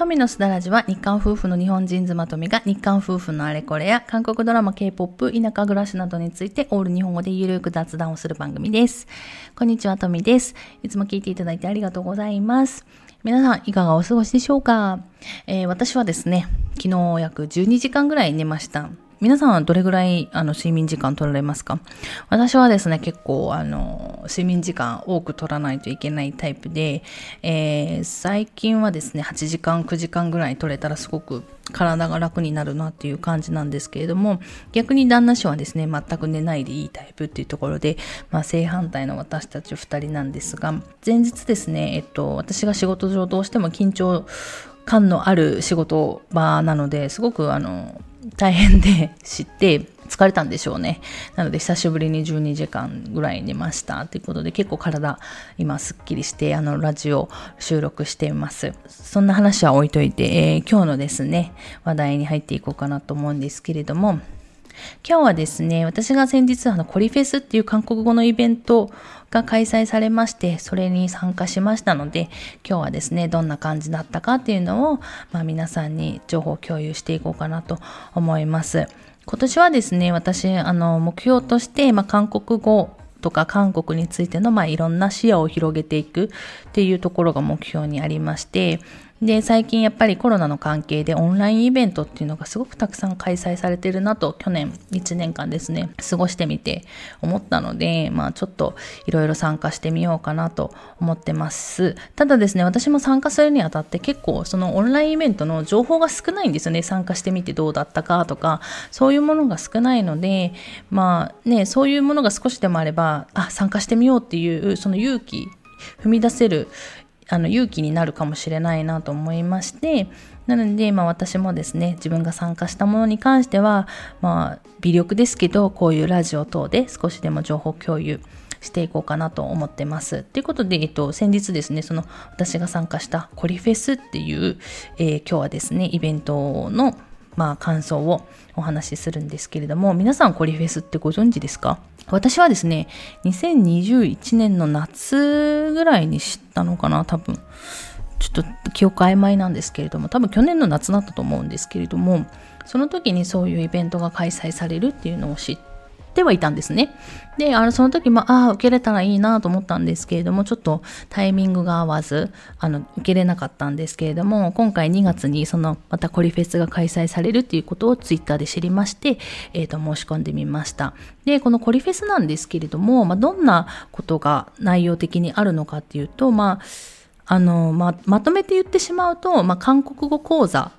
富のすだらじは日韓夫婦の日本人妻とみが日韓夫婦のあれこれや韓国ドラマ、K-POP、田舎暮らしなどについてオール日本語でゆるく雑談をする番組です。こんにちは、富です。いつも聞いていただいてありがとうございます。皆さんいかがお過ごしでしょうか、えー、私はですね、昨日約12時間ぐらい寝ました。皆さんはどれぐらいあの睡眠時間取られますか？私はですね、結構あの睡眠時間多く取らないといけないタイプで、えー、最近はですね、8時間、9時間ぐらい取れたらすごく体が楽になるなっていう感じなんですけれども、逆に旦那氏はですね、全く寝ないでいいタイプっていうところで、まあ正反対の私たち2人なんですが、前日ですね、えっと、私が仕事上どうしても緊張感のある仕事場なので、すごくあの、大変で知って疲れたんでしょうね。なので久しぶりに12時間ぐらい寝ましたということで結構体今すっきりしてあのラジオ収録しています。そんな話は置いといて、えー、今日のですね話題に入っていこうかなと思うんですけれども今日はですね、私が先日あのコリフェスっていう韓国語のイベントが開催されまして、それに参加しましたので、今日はですね、どんな感じだったかっていうのを、まあ、皆さんに情報共有していこうかなと思います。今年はですね、私、あの、目標として、まあ、韓国語とか韓国についての、まあ、いろんな視野を広げていくっていうところが目標にありまして、で、最近やっぱりコロナの関係でオンラインイベントっていうのがすごくたくさん開催されてるなと、去年1年間ですね、過ごしてみて思ったので、まあちょっといろいろ参加してみようかなと思ってます。ただですね、私も参加するにあたって結構そのオンラインイベントの情報が少ないんですよね。参加してみてどうだったかとか、そういうものが少ないので、まあね、そういうものが少しでもあれば、あ、参加してみようっていうその勇気、踏み出せるあの勇気になるかもしれないなと思いましてなので、まあ、私もですね自分が参加したものに関しては、まあ、微力ですけどこういうラジオ等で少しでも情報共有していこうかなと思ってます。ということで、えっと、先日ですね、その私が参加したコリフェスっていう、えー、今日はですね、イベントのまあ、感想をお話しするんですけれども、皆さんコリフェスってご存知ですか？私はですね、2021年の夏ぐらいに知ったのかな、多分。ちょっと記憶曖昧なんですけれども、多分去年の夏だったと思うんですけれども、その時にそういうイベントが開催されるっていうのを知って、はいたんですね。で、あの、その時も、ああ、受けれたらいいなと思ったんですけれども、ちょっとタイミングが合わず、あの、受けれなかったんですけれども、今回2月にその、またコリフェスが開催されるっていうことをツイッターで知りまして、えっ、ー、と、申し込んでみました。で、このコリフェスなんですけれども、まあ、どんなことが内容的にあるのかっていうと、まあ、あの、まあまとめて言ってしまうと、まあ、韓国語講座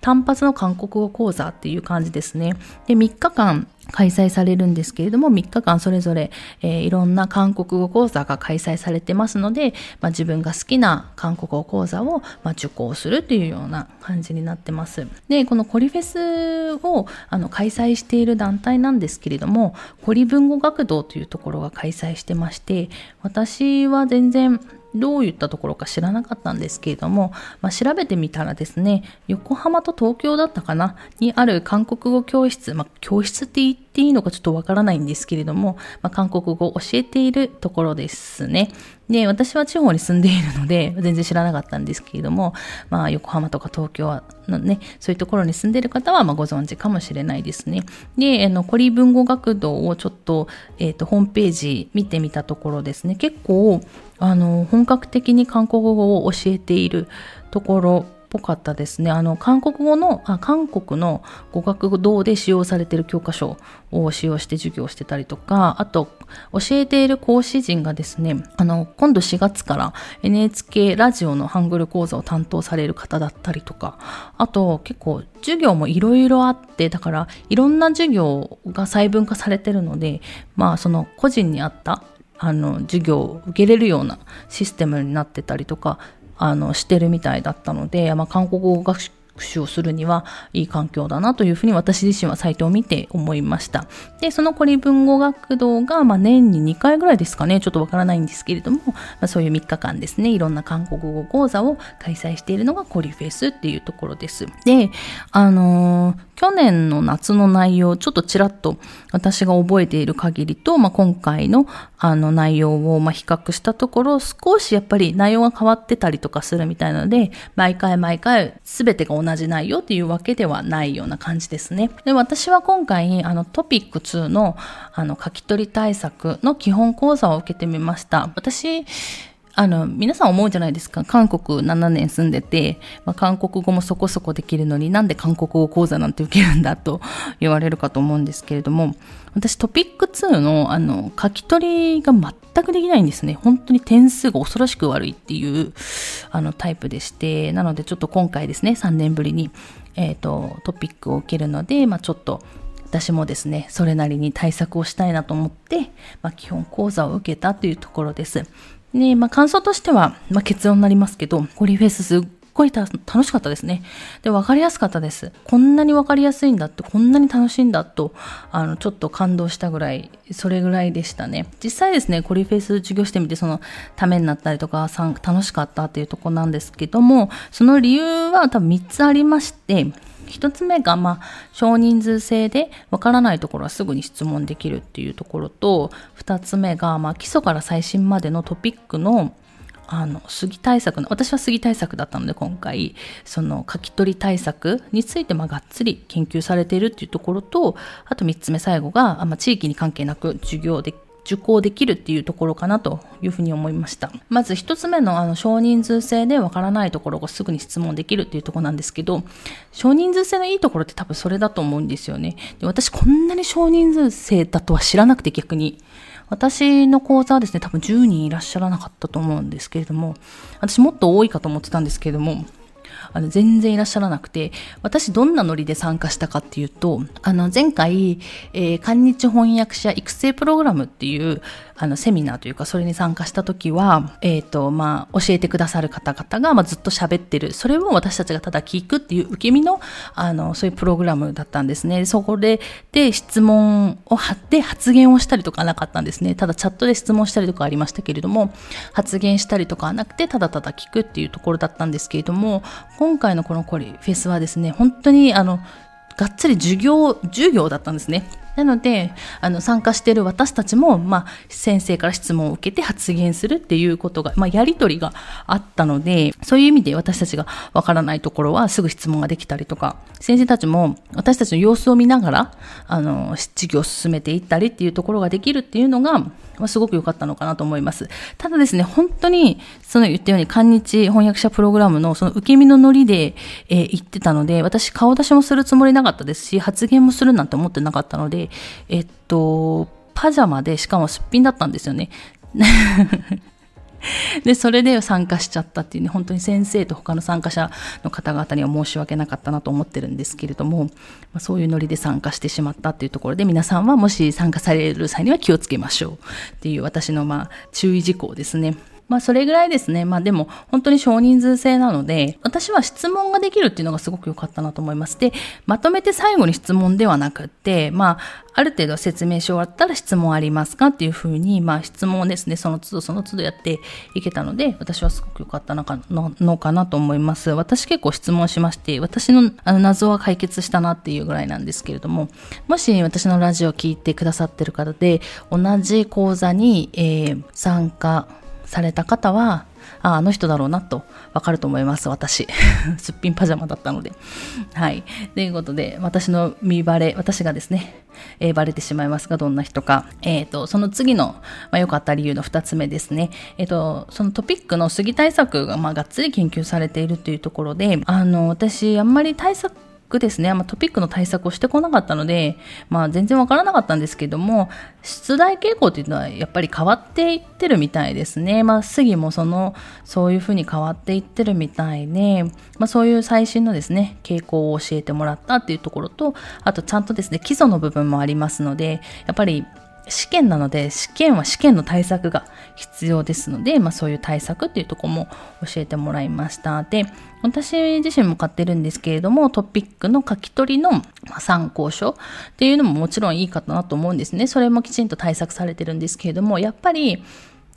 単発の韓国語講座っていう感じですね。で、3日間開催されるんですけれども、3日間それぞれ、えー、いろんな韓国語講座が開催されてますので、まあ、自分が好きな韓国語講座を、まあ、受講するっていうような感じになってます。で、このコリフェスをあの開催している団体なんですけれども、コリ文語学堂というところが開催してまして、私は全然どういったところか知らなかったんですけれども、まあ、調べてみたらですね、横浜と東京だったかなにある韓国語教室、まあ、教室って言っていいのかちょっとわからないんですけれども、まあ、韓国語を教えているところですね。で、私は地方に住んでいるので、全然知らなかったんですけれども、まあ、横浜とか東京のね、そういうところに住んでいる方は、ま、ご存知かもしれないですね。で、あの、コリ文語学堂をちょっと、えっ、ー、と、ホームページ見てみたところですね、結構、あの、本格的に韓国語を教えているところっぽかったですね。あの、韓国語の、あ韓国の語学堂で使用されている教科書を使用して授業してたりとか、あと、教えている講師陣がですね、あの、今度4月から NHK ラジオのハングル講座を担当される方だったりとか、あと、結構授業もいろいろあって、だから、いろんな授業が細分化されてるので、まあ、その個人に合ったあの授業を受けれるようなシステムになってたりとかあのしてるみたいだったので、まあ、韓国語学習をするにはいい環境だなというふうに私自身はサイトを見て思いました。で、そのコリ文語学堂が、まあ、年に2回ぐらいですかね、ちょっとわからないんですけれども、まあ、そういう3日間ですね、いろんな韓国語講座を開催しているのがコリフェスっていうところです。で、あのー去年の夏の内容、ちょっとちらっと私が覚えている限りと、まあ、今回のあの内容をま比較したところ、少しやっぱり内容が変わってたりとかするみたいなので、毎回毎回全てが同同じ内容っていうわけではないような感じですね。で、私は今回、あのトピック2のあの書き取り対策の基本講座を受けてみました。私、あの、皆さん思うじゃないですか。韓国7年住んでて、まあ、韓国語もそこそこできるのになんで韓国語講座なんて受けるんだと言われるかと思うんですけれども、私トピック2のあの書き取りが全くできないんですね。本当に点数が恐ろしく悪いっていうあのタイプでして、なのでちょっと今回ですね、3年ぶりに、えっ、ー、とトピックを受けるので、まあ、ちょっと私もですね、それなりに対策をしたいなと思って、まあ、基本講座を受けたというところです。で、まあ、感想としては、まあ、結論になりますけど、ゴリフェスすっごい楽しかったですね。で、分かりやすかったです。こんなに分かりやすいんだって、こんなに楽しいんだと、あの、ちょっと感動したぐらい、それぐらいでしたね。実際ですね、コリフェス授業してみて、その、ためになったりとか、楽しかったっていうとこなんですけども、その理由は多分3つありまして、一つ目が、まあ、少人数制でわからないところはすぐに質問できるっていうところと、二つ目が、まあ、基礎から最新までのトピックのあの、杉対策の、私は杉対策だったので今回、その書き取り対策について、まあ、がっつり研究されているっていうところと、あと三つ目最後が、まあ、地域に関係なく授業で受講できるっていうところかなというふうに思いました。まず一つ目のあの少人数制でわからないところがすぐに質問できるっていうところなんですけど、少人数制のいいところって多分それだと思うんですよね。で私こんなに少人数制だとは知らなくて逆に。私の講座はですね、多分10人いらっしゃらなかったと思うんですけれども、私もっと多いかと思ってたんですけれども、あの、全然いらっしゃらなくて、私どんなノリで参加したかっていうと、あの、前回、えー、韓日翻訳者育成プログラムっていう、あの、セミナーというか、それに参加した時は、えっ、ー、と、まあ、教えてくださる方々が、まあ、ずっと喋ってる。それを私たちがただ聞くっていう受け身の、あの、そういうプログラムだったんですね。そこで、で、質問を貼って発言をしたりとかなかったんですね。ただチャットで質問したりとかありましたけれども、発言したりとかはなくて、ただただ聞くっていうところだったんですけれども、今回のこのコリフェスはですね、本当に、あの、がっつり授業、授業だったんですね。なので、あの、参加している私たちも、まあ、先生から質問を受けて発言するっていうことが、まあ、やりとりがあったので、そういう意味で私たちがわからないところはすぐ質問ができたりとか、先生たちも私たちの様子を見ながら、あの、授業を進めていったりっていうところができるっていうのが、まあ、すごく良かったのかなと思います。ただですね、本当に、その言ったように、韓日翻訳者プログラムのその受け身のノリで、えー、言ってたので、私顔出しもするつもりなかったですし、発言もするなんて思ってなかったのでで、えっと、パジャマで、しかもすっぴんだったんですよね。で、それで参加しちゃったっていうね、本当に先生と他の参加者の方々には申し訳なかったなと思ってるんですけれども、まあ、そういうノリで参加してしまったっていうところで、皆さんはもし参加される際には気をつけましょうっていう私のまあ注意事項ですね。まあそれぐらいですね。まあでも本当に少人数制なので、私は質問ができるっていうのがすごく良かったなと思います。で、まとめて最後に質問ではなくって、まあある程度説明し終わったら質問ありますかっていうふうに、まあ質問をですね、その都度その都度やっていけたので、私はすごく良かったのかののかなと思います。私結構質問しまして、私のあの謎は解決したなっていうぐらいなんですけれども、もし私のラジオを聞いてくださってる方で、同じ講座に、えー、参加された方は、ああの人だろうなとわかると思います、私。すっぴんパジャマだったので。はい。ということで、私の見バレ、私がですね、えー、バレてしまいますが、どんな人か。えっ、ー、と、その次の、まあ、良かった理由の二つ目ですね。えっ、ー、と、そのトピックの杉対策が、まあ、がっつり研究されているというところで、あの、私、あんまり対策クですね、まあ、トピックの対策をしてこなかったので、まあ、全然わからなかったんですけども、出題傾向っていうのはやっぱり変わっていってるみたいですね。まあ、杉もその、そういうふうに変わっていってるみたいで、まあ、そういう最新のですね、傾向を教えてもらったっていうところと、あとちゃんとですね、基礎の部分もありますので、やっぱり試験なので試験は試験の対策が必要ですので、まあ、そういう対策っていうとこも教えてもらいました。で私自身も買ってるんですけれどもトピックの書き取りの参考書っていうのももちろんいいかなと思うんですね。それもきちんと対策されてるんですけれどもやっぱり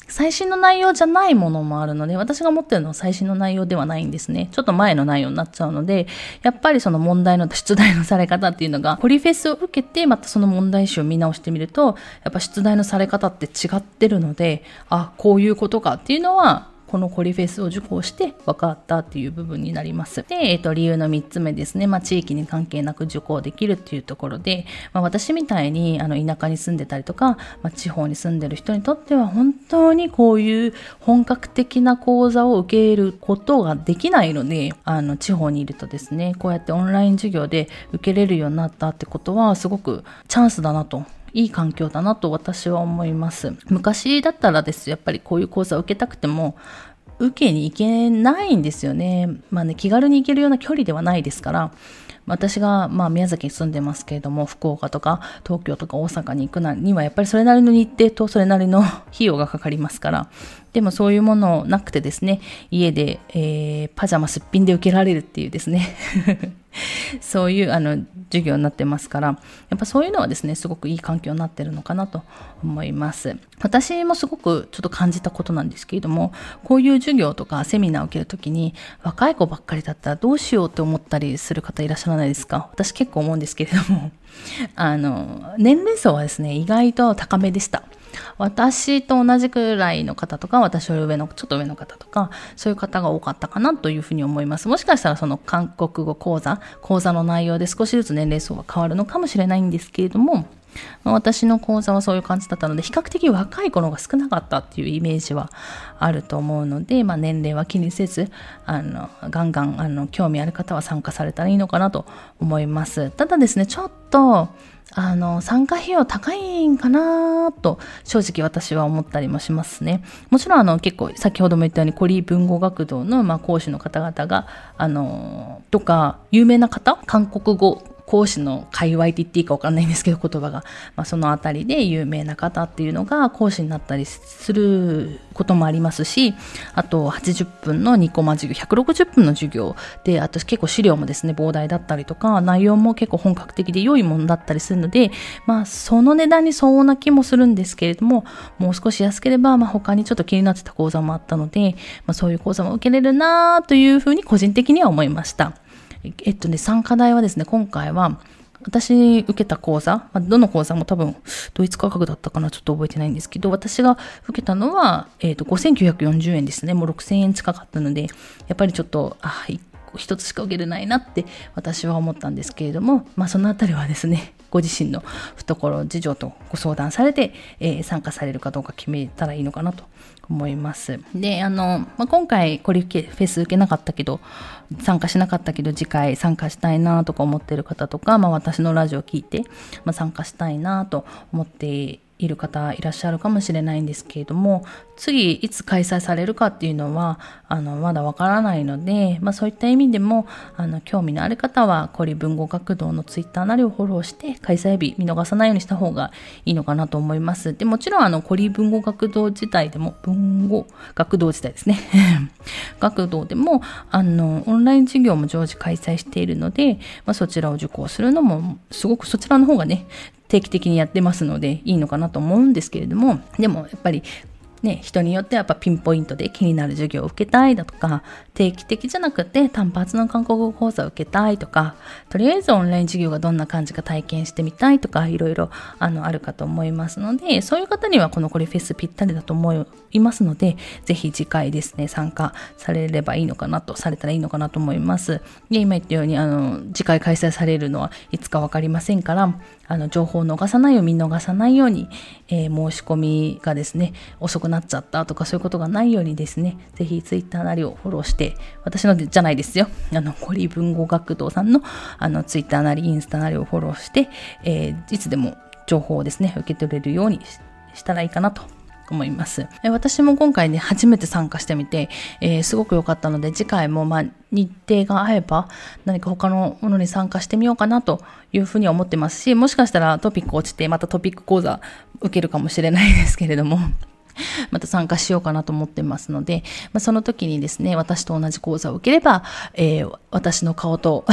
最新の内容じゃないものもあるので、私が持ってるのは最新の内容ではないんですね。ちょっと前の内容になっちゃうので、やっぱりその問題の出題のされ方っていうのが、ポリフェスを受けて、またその問題集を見直してみると、やっぱ出題のされ方って違ってるので、あ、こういうことかっていうのは、このコリフェスを受講して分かったっていう部分になります。で、えっ、ー、と、理由の3つ目ですね。まあ、地域に関係なく受講できるっていうところで、まあ、私みたいに、あの、田舎に住んでたりとか、まあ、地方に住んでる人にとっては、本当にこういう本格的な講座を受けることができないので、あの、地方にいるとですね、こうやってオンライン授業で受けれるようになったってことは、すごくチャンスだなといい環境だなと私は思います。昔だったらです、やっぱりこういう講座を受けたくても、受けに行けないんですよね。まあね、気軽に行けるような距離ではないですから、私が、まあ、宮崎に住んでますけれども、福岡とか東京とか大阪に行くなには、やっぱりそれなりの日程とそれなりの費用がかかりますから、でもそういうものなくてですね、家で、えー、パジャマすっぴんで受けられるっていうですね そういうあの授業になってますから、やっぱそういうのはですね、すごくいい環境になってるのかなと思います。私もすごくちょっと感じたことなんですけれども、こういう授業とかセミナーを受けるときに、若い子ばっかりだったらどうしようって思ったりする方いらっしゃらないですか？私結構思うんですけれども、あの、年齢層はですね、意外と高めでした。私と同じくらいの方とか、私より上の、ちょっと上の方とか、そういう方が多かったかなというふうに思います。もしかしたらその韓国語講座、講座の内容で少しずつ年齢層が変わるのかもしれないんですけれども、私の講座はそういう感じだったので、比較的若い子の方が少なかったっていうイメージはあると思うので、まあ、年齢は気にせず、あの、ガンガン、あの、興味ある方は参加されたらいいのかなと思います。ただですね、ちょっと、あの、参加費用高いんかなと、正直私は思ったりもしますね。もちろん、あの、結構、先ほども言ったように、コリー文語学堂の、まあ、講師の方々が、あの、とか、有名な方、韓国語講師の界隈って言っていいか分かんないんですけど言葉が、まあ、その辺りで有名な方っていうのが講師になったりすることもありますしあと80分の2コマ授業160分の授業であと結構資料もですね膨大だったりとか内容も結構本格的で良いものだったりするのでまあその値段に相応な気もするんですけれどももう少し安ければ、まあ、他にちょっと気になってた講座もあったので、まあ、そういう講座も受けれるなというふうに個人的には思いました。えっとね、参加代はですね、今回は、私受けた講座、ま、どの講座も多分、同一価格だったかな、ちょっと覚えてないんですけど、私が受けたのは、えっ、ー、と、5940円ですね。もう6000円近かったので、やっぱりちょっと、あ、一つしか受けれないなって私は思ったんですけれども、まあそのあたりはですね、ご自身の懐事情とご相談されて、えー、参加されるかどうか決めたらいいのかなと思います。で、あの、まあ、今回コリフェス受けなかったけど、参加しなかったけど次回参加したいなとか思ってる方とか、まあ、私のラジオ聞いて、まあ、参加したいなと思っている方いらっしゃるかもしれないんですけれども次いつ開催されるかっていうのはあのまだわからないので、まあ、そういった意味でもあの興味のある方はコリ文語学堂のツイッターなりをフォローして開催日見逃さないようにした方がいいのかなと思います。でもちろんあのコリ文語学堂自体でも文語学堂自体ですね。学堂でもあのオンライン授業も常時開催しているので、まあ、そちらを受講するのもすごくそちらの方がね定期的にやってますのでいいのかなと思うんですけれどもでもやっぱりね、人によってはやっぱピンポイントで気になる授業を受けたいだとか、定期的じゃなくて単発の韓国語講座を受けたいとか、とりあえずオンライン授業がどんな感じか体験してみたいとか、いろいろあのあるかと思いますので、そういう方にはこのコリフェスぴったりだと思いますので、ぜひ次回ですね、参加されればいいのかなと、されたらいいのかなと思います。で、今言ったように、あの、次回開催されるのはいつかわかりませんから、あの、情報を逃さないように、見逃さないように、えー、申し込みがですね、遅くなっちゃったとかそういうことがないようにですね、ぜひツイッターなりをフォローして、私のじゃないですよ、あの、堀文語学堂さんのあのツイッターなりインスタなりをフォローして、えー、いつでも情報をですね、受け取れるようにしたらいいかなと思います。私も今回ね、初めて参加してみて、えー、すごく良かったので、次回もまあ日程が合えば何か他のものに参加してみようかなというふうに思ってますし、もしかしたらトピック落ちてまたトピック講座受けるかもしれないですけれども、また参加しようかなと思ってますので、まあ、その時にですね、私と同じ講座を受ければ、えー、私の顔と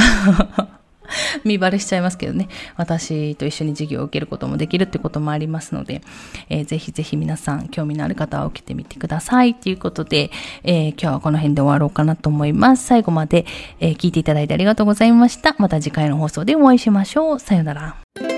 見バレしちゃいますけどね、私と一緒に授業を受けることもできるってこともありますので、えー、ぜひぜひ皆さん興味のある方は受けてみてくださいということで、えー、今日はこの辺で終わろうかなと思います。最後まで、えー、聞いていただいてありがとうございました。また次回の放送でお会いしましょう。さよなら。